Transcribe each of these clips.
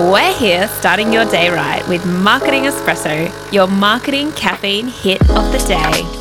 We're here starting your day right with Marketing Espresso, your marketing caffeine hit of the day.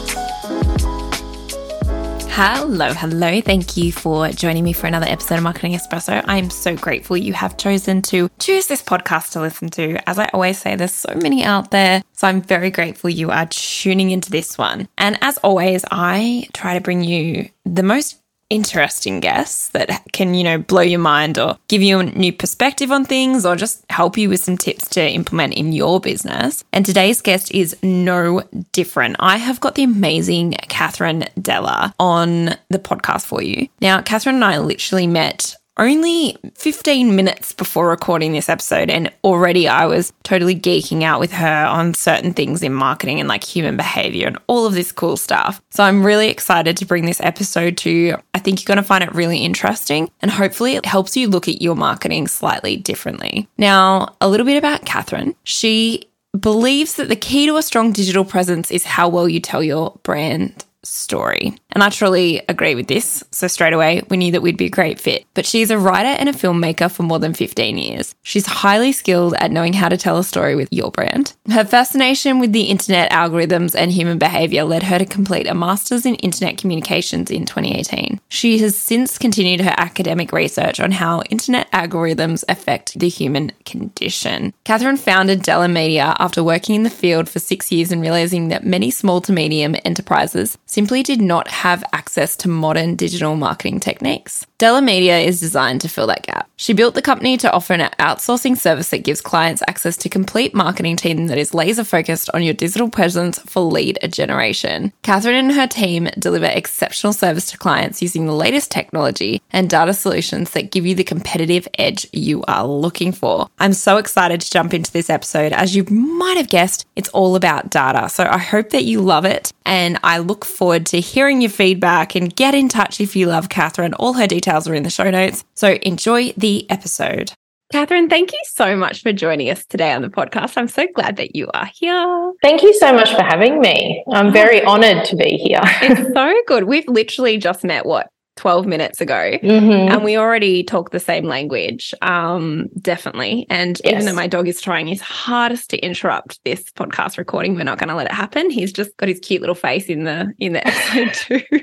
Hello, hello. Thank you for joining me for another episode of Marketing Espresso. I'm so grateful you have chosen to choose this podcast to listen to. As I always say, there's so many out there. So I'm very grateful you are tuning into this one. And as always, I try to bring you the most interesting guests that can, you know, blow your mind or give you a new perspective on things or just help you with some tips to implement in your business. And today's guest is no different. I have got the amazing Kathryn Dellar on the podcast for you. Now, Kathryn and I literally met only 15 minutes before recording this episode, and already I was totally geeking out with her on certain things in marketing and like human behavior and all of this cool stuff. So I'm really excited to bring this episode to you. I think you're going to find it really interesting, and hopefully it helps you look at your marketing slightly differently. Now, a little bit about Kathryn. She believes that the key to a strong digital presence is how well you tell your brand story. And I truly agree with this. So straight away, we knew that we'd be a great fit. But she's a writer and a filmmaker for more than 15 years. She's highly skilled at knowing how to tell a story with your brand. Her fascination with the internet algorithms and human behavior led her to complete a master's in internet communications in 2018. She has since continued her academic research on how internet algorithms affect the human condition. Kathryn founded Dellar Media after working in the field for six years and realizing that many small to medium enterprises simply did not have access to modern digital marketing techniques. Dellar Media is designed to fill that gap. She built the company to offer an outsourcing service that gives clients access to complete marketing team that is laser focused on your digital presence for lead generation. Kathryn and her team deliver exceptional service to clients using the latest technology and data solutions that give you the competitive edge you are looking for. I'm so excited to jump into this episode. As you might have guessed, it's all about data. So I hope that you love it and I look forward to hearing your feedback and get in touch if you love Kathryn. All her details are in the show notes. So enjoy the episode. Kathryn, thank you so much for joining us today on the podcast. I'm so glad that you are here. Thank you so much for having me. I'm oh, very honored to be here. it's so good. We've literally just met, what, 12 minutes ago mm-hmm. and we already talk the same language um definitely and yes. even though my dog is trying his hardest to interrupt this podcast recording we're not going to let it happen he's just got his cute little face in the in the episode too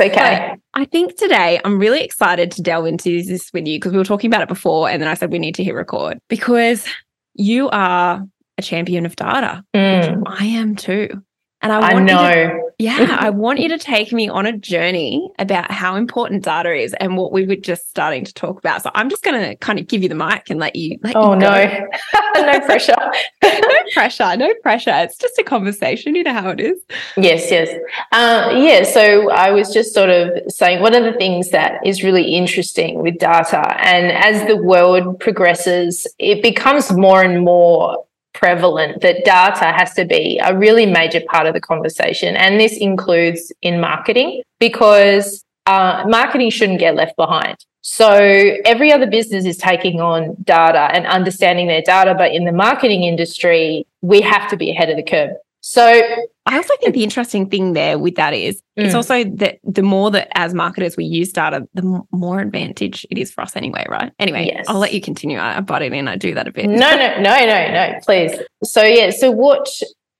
okay but i think today i'm really excited to delve into this with you because we were talking about it before and then i said we need to hit record because you are a champion of data mm. i am too and I, I know. To, yeah, I want you to take me on a journey about how important data is and what we were just starting to talk about. So I'm just going to kind of give you the mic and let you. Let oh you no, no pressure. no pressure. No pressure. It's just a conversation. You know how it is. Yes, yes, uh, yeah. So I was just sort of saying one of the things that is really interesting with data, and as the world progresses, it becomes more and more prevalent that data has to be a really major part of the conversation. And this includes in marketing because uh, marketing shouldn't get left behind. So every other business is taking on data and understanding their data. But in the marketing industry, we have to be ahead of the curve. So I also think the interesting thing there with that is mm. it's also that the more that as marketers we use data, the more advantage it is for us anyway, right? Anyway, yes. I'll let you continue. I, I butt it in. I do that a bit. No, no, no, no, no, please. So yeah, so what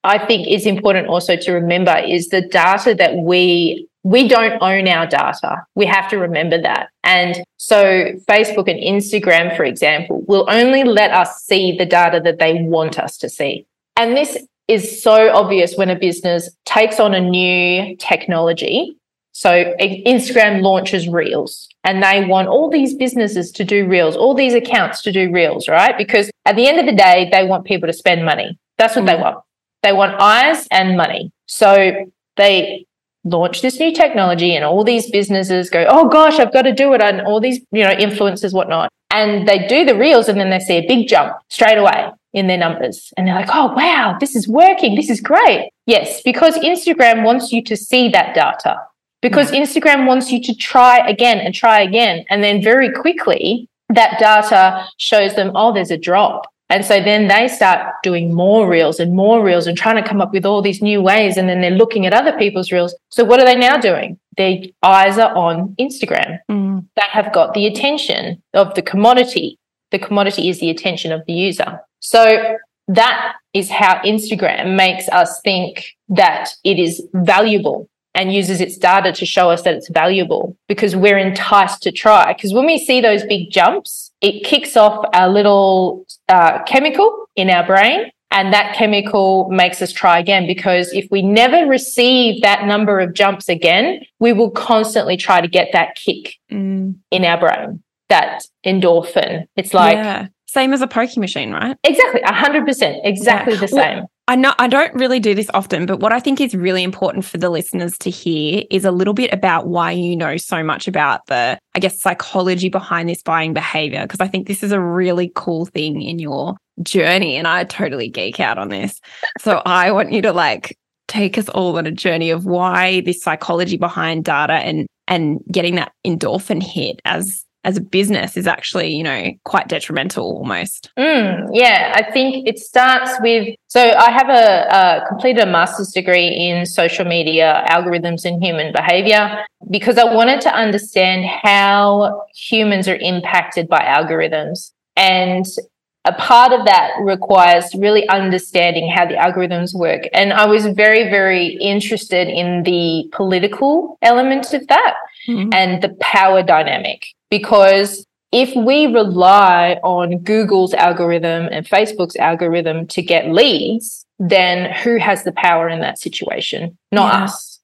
I think is important also to remember is the data that we we don't own our data. We have to remember that. And so Facebook and Instagram, for example, will only let us see the data that they want us to see. And this is so obvious when a business takes on a new technology. So Instagram launches Reels and they want all these businesses to do Reels, all these accounts to do Reels, right? Because at the end of the day, they want people to spend money. That's what mm. they want. They want eyes and money. So they launch this new technology and all these businesses go, oh gosh, I've got to do it. And all these, you know, influencers, whatnot. And they do the reels and then they see a big jump straight away in their numbers. And they're like, oh, wow, this is working. This is great. Yes, because Instagram wants you to see that data, because mm. Instagram wants you to try again and try again. And then very quickly, that data shows them, oh, there's a drop. And so then they start doing more reels and more reels and trying to come up with all these new ways. And then they're looking at other people's reels. So what are they now doing? Their eyes are on Instagram. Mm. They have got the attention of the commodity The commodity is the attention of the user. So that is how Instagram makes us think that it is valuable and uses its data to show us that it's valuable because we're enticed to try. Because when we see those big jumps, it kicks off a little uh, chemical in our brain. And that chemical makes us try again because if we never receive that number of jumps again, we will constantly try to get that kick mm. in our brain, that endorphin. It's like, yeah. Same as a pokie machine, right? Exactly, hundred percent, exactly yeah. the same. Well, I know I don't really do this often, but what I think is really important for the listeners to hear is a little bit about why you know so much about the, I guess, psychology behind this buying behavior. Because I think this is a really cool thing in your journey, and I totally geek out on this. So I want you to like take us all on a journey of why this psychology behind data and and getting that endorphin hit as as a business is actually, you know, quite detrimental almost. Mm, yeah, I think it starts with. So I have a, a completed a master's degree in social media algorithms and human behavior because I wanted to understand how humans are impacted by algorithms. And a part of that requires really understanding how the algorithms work. And I was very, very interested in the political element of that mm-hmm. and the power dynamic because if we rely on Google's algorithm and Facebook's algorithm to get leads, then who has the power in that situation? Not yeah. us.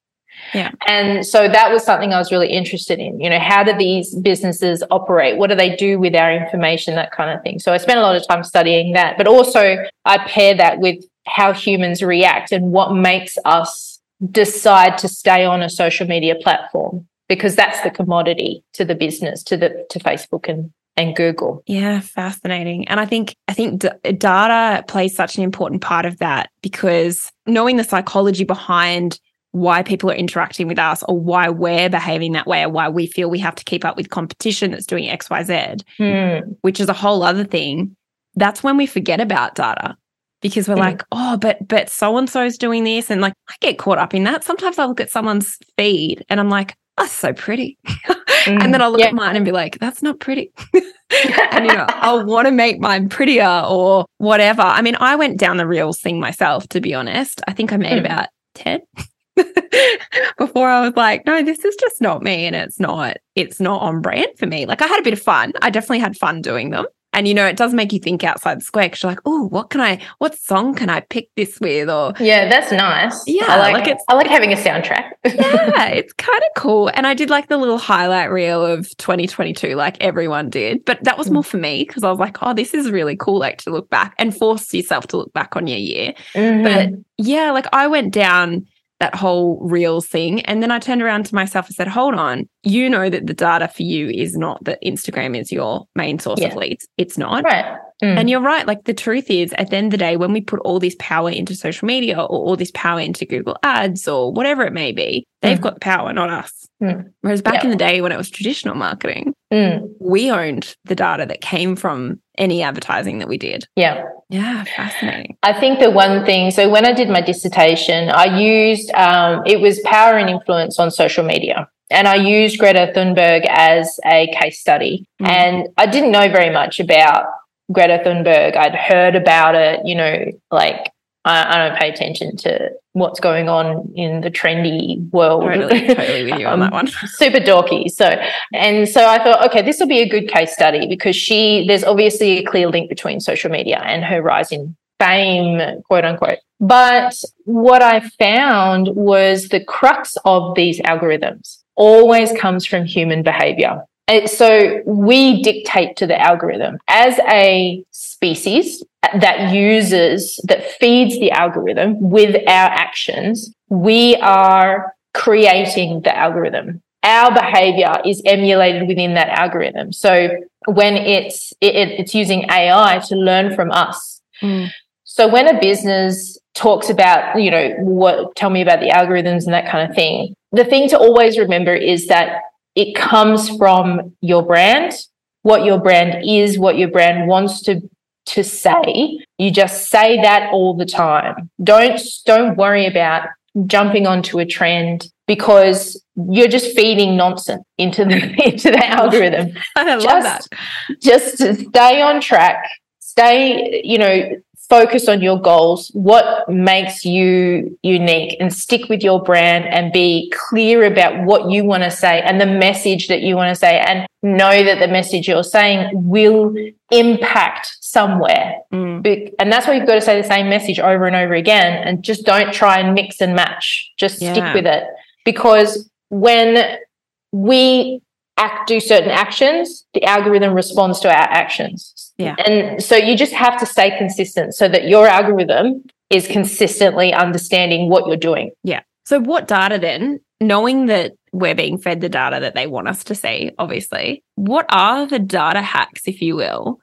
Yeah. And so that was something I was really interested in. You know, how do these businesses operate? What do they do with our information? That kind of thing. So I spent a lot of time studying that, but also I pair that with how humans react and what makes us decide to stay on a social media platform because that's the commodity to the business, to the to Facebook and and Google. Yeah, fascinating. And I think I think d- data plays such an important part of that because knowing the psychology behind why people are interacting with us or why we're behaving that way or why we feel we have to keep up with competition that's doing XYZ, hmm. which is a whole other thing. That's when we forget about data because we're mm. like, oh, but but so and so's doing this. And like I get caught up in that. Sometimes I look at someone's feed and I'm like, that's so pretty. mm, and then I'll look yeah. at mine and be like, that's not pretty. and, you know, I'll want to make mine prettier or whatever. I mean, I went down the reels thing myself, to be honest. I think I made mm. about 10 before I was like, no, this is just not me. And it's not, it's not on brand for me. Like I had a bit of fun. I definitely had fun doing them. And you know, it does make you think outside the square because you're like, oh, what can I, what song can I pick this with? Or yeah, that's nice. Yeah, I like, like it's, I like having a soundtrack. yeah, it's kind of cool. And I did like the little highlight reel of 2022, like everyone did. But that was more for me because I was like, oh, this is really cool, like to look back and force yourself to look back on your year. Mm-hmm. But yeah, like I went down that whole reels thing. And then I turned around to myself and said, hold on, you know that the data for you is not that Instagram is your main source yeah. of leads. It's not. Right. Mm. And you're right. Like the truth is, at the end of the day, when we put all this power into social media or all this power into Google ads or whatever it may be, they've mm. got the power, not us. Mm. Whereas back in the day when it was traditional marketing, mm. we owned the data that came from any advertising that we did. Yeah. Yeah. Fascinating. I think the one thing, so when I did my dissertation, I used, um, it was power and influence on social media. And I used Greta Thunberg as a case study. Mm. And I didn't know very much about Greta Thunberg. I'd heard about it, you know, like I, I, don't pay attention to what's going on in the trendy world. Totally, totally with you on that one. super dorky. So, and so I thought, okay, this will be a good case study because she, there's obviously a clear link between social media and her rise in fame, quote unquote. But what I found was the crux of these algorithms always comes from human behavior. So we dictate to the algorithm as a species that uses, that feeds the algorithm with our actions. We are creating the algorithm. Our behavior is emulated within that algorithm. So when it's, it, it's using AI to learn from us. Mm. So when a business talks about, you know, what, tell me about the algorithms and that kind of thing, the thing to always remember is that it comes from your brand, what your brand is, what your brand wants to to say. You just say that all the time. Don't don't worry about jumping onto a trend because you're just feeding nonsense into the into the algorithm. I love just, that. Just stay on track, stay, you know, focus on your goals, what makes you unique, and stick with your brand and be clear about what you want to say and the message that you want to say, and know that the message you're saying will impact somewhere. Mm. And that's why you've got to say the same message over and over again, and just don't try and mix and match. Just stick with it because when we act do certain actions the algorithm responds to our actions Yeah. and so you just have to stay consistent so that your algorithm is consistently understanding what you're doing Yeah. So, what data then, knowing that we're being fed the data that they want us to see, obviously, what are the data hacks, if you will,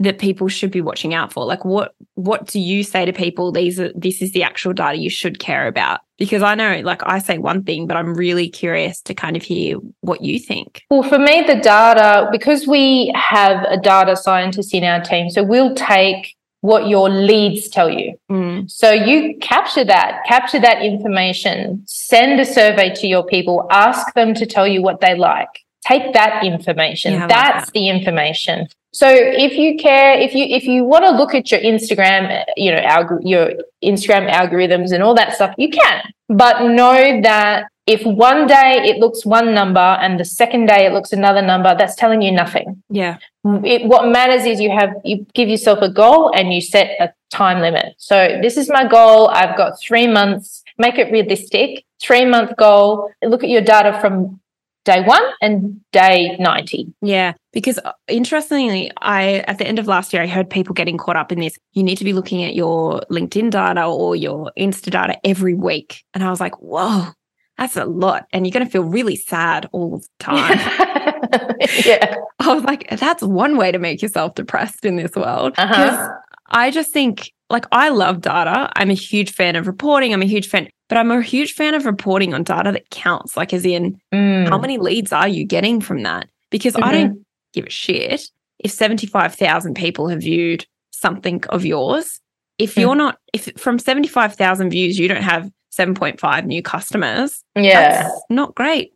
that people should be watching out for? Like, what what do you say to people? These are this is the actual data you should care about because I know, like, I say one thing, but I'm really curious to kind of hear what you think. well for me the data because we have a data scientist in our team so we'll take what your leads tell you Mm, So you capture that, capture that information, send a survey to your people, ask them to tell you what they like. Take that information. Yeah, I like That's that. the information. So if you care, if you if you want to look at your Instagram, uh, you know, algor- your Instagram algorithms and all that stuff, you can. But know that if one day it looks one number and the second day it looks another number, that's telling you nothing yeah. it, what matters is you have you give yourself a goal and you set a time limit so this is my goal i've got three months make it realistic three month goal look at your data from day one and day 90 Yeah, because uh, interestingly, I at the end of last year I heard people getting caught up in this. You need to be looking at your LinkedIn data or your Insta data every week, and I was like, "Whoa, that's a lot," and you're going to feel really sad all the time. yeah I was like, "That's one way to make yourself depressed in this world." Because uh-huh. I just think, like, I love data. I'm a huge fan of reporting. I'm a huge fan, but I'm a huge fan of reporting on data that counts. Like, as in, Mm. how many leads are you getting from that? Because I don't give a shit if 75,000 people have viewed something of yours. If Mm. you're not, if from 75,000 views, you don't have 7.5 new customers, yeah that's not great.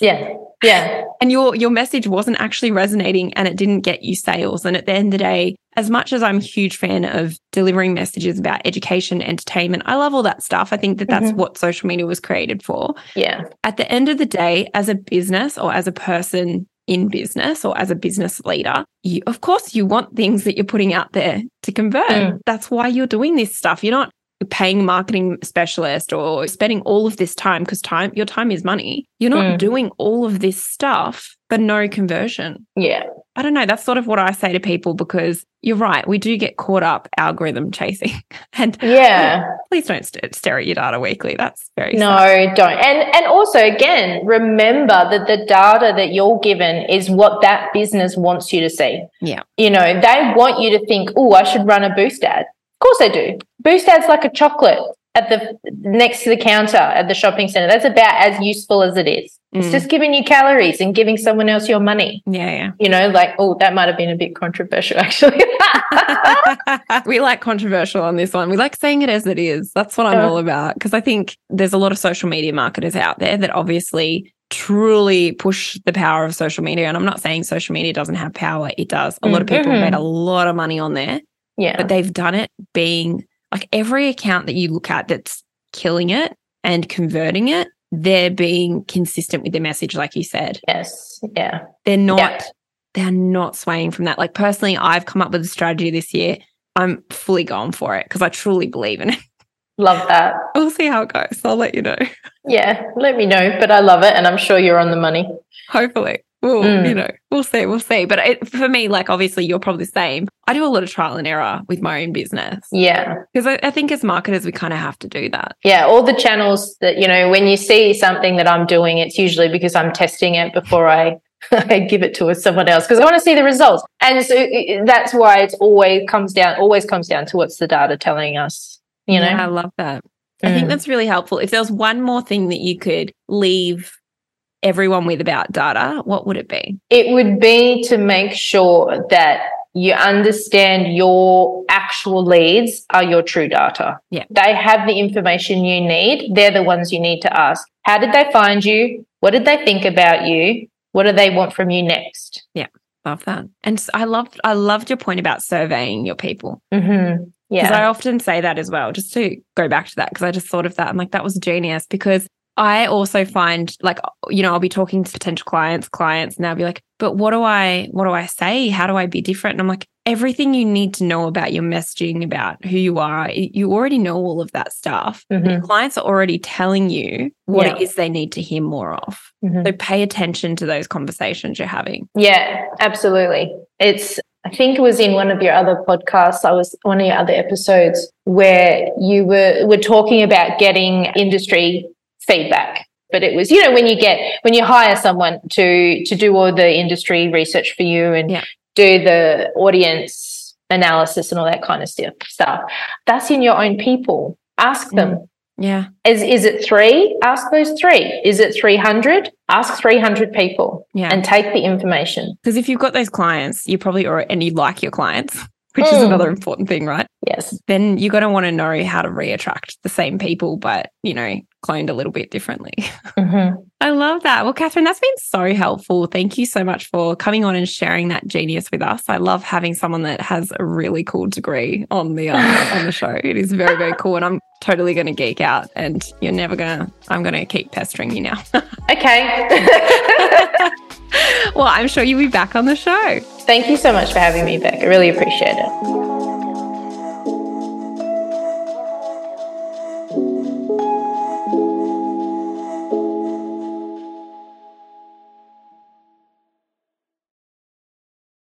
Yeah yeah And your your message wasn't actually resonating and it didn't get you sales. And at the end of the day, as much as I'm a huge fan of delivering messages about education, entertainment, I love all that stuff. I think that that's Mhm. what social media was created for. yeah At the end of the day, as a business or as a person in business or as a business leader, you, of course, you want things that you're putting out there to convert. Mm. That's why you're doing this stuff. You're not paying marketing specialist or spending all of this time because time, your time is money. You're not Mm. doing all of this stuff but no conversion. yeah I don't know. That's sort of what I say to people because you're right. We do get caught up algorithm chasing. And yeah please don't st- stare at your data weekly. That's very sad. No, don't. And and also again, remember that the data that you're given is what that business wants you to see. Yeah. You know, they want you to think, oh, I should run a boost ad. Of course they do. Boost ad's like a chocolate at the next to the counter at the shopping center. That's about as useful as it is. It's Mm. just giving you calories and giving someone else your money. Yeah, yeah. You know, like, oh, that might have been a bit controversial actually. we like controversial on this one. We like saying it as it is. That's what I'm Yeah. all about. Because I think there's a lot of social media marketers out there that obviously truly push the power of social media. And I'm not saying social media doesn't have power, it does. A lot of people have made a lot of money on there, yeah. but they've done it being like every account that you look at that's killing it and converting it, they're being consistent with their message, like you said. Yes. Yeah. They're not Yeah. they're not swaying from that. Like personally, I've come up with a strategy this year. I'm fully going for it because I truly believe in it. Love that. We'll see how it goes. I'll let you know. Yeah. Let me know. But I love it. And I'm sure you're on the money. Hopefully. We'll, Mm. you know, we'll see. We'll see. But it, for me, like obviously you're probably the same. I do a lot of trial and error with my own business Yeah. because I, I think as marketers, we kind of have to do that. Yeah. All the channels that, you know, when you see something that I'm doing, it's usually because I'm testing it before I. I give it to someone else because I want to see the results, and so that's why it's always comes down, always comes down to what's the data telling us. You know, Yeah, I love that. I think Mm. that's really helpful. If there was one more thing that you could leave everyone with about data, what would it be? it would be to make sure that you understand your actual leads are your true data. Yeah. They have the information you need. They're the ones you need to ask. How did they find you? What did they think about you? What do they want from you next? Yeah. Love that. And I loved I loved your point about surveying your people. Mm-hmm. Because I often say that as well, just to go back to that, because I just thought of that. I'm like, that was genius because I also find like, you know, I'll be talking to potential clients, clients, and they'll be like, but what do I, what do I say? How do I be different? And I'm like, everything you need to know about your messaging, about who you are, you already know all of that stuff. Mhm. Your clients are already telling you what it Yeah. is they need to hear more of. Mhm. So pay attention to those conversations you're having. Yeah, absolutely. It's, I think it was in one of your other podcasts, I was one of your other episodes where you were, were talking about getting industry feedback. But it was, you know, when you get, when you hire someone to, to do all the industry research for you and Yeah. do the audience analysis and all that kind of stuff, stuff. That's in your own people. Ask them. Mm. Yeah. Is, is it three? Ask those three. Is it 300? Ask 300 people Yeah. and take the information. Because if you've got those clients, you probably already, and you like your clients, which is Mm. another important thing, right? Yes. Then you're going to want to know how to re-attract the same people, but, you know, cloned a little bit differently. Mm-hmm. I love that. Well, Kathryn, that's been so helpful. Thank you so much for coming on and sharing that genius with us. I love having someone that has a really cool degree on the uh, on the show. It is very very cool, and I'm totally going to geek out. And you're never gonna. I'm going to keep pestering you now. Okay. Well, I'm sure you'll be back on the show. Thank you so much for having me back. I really appreciate it.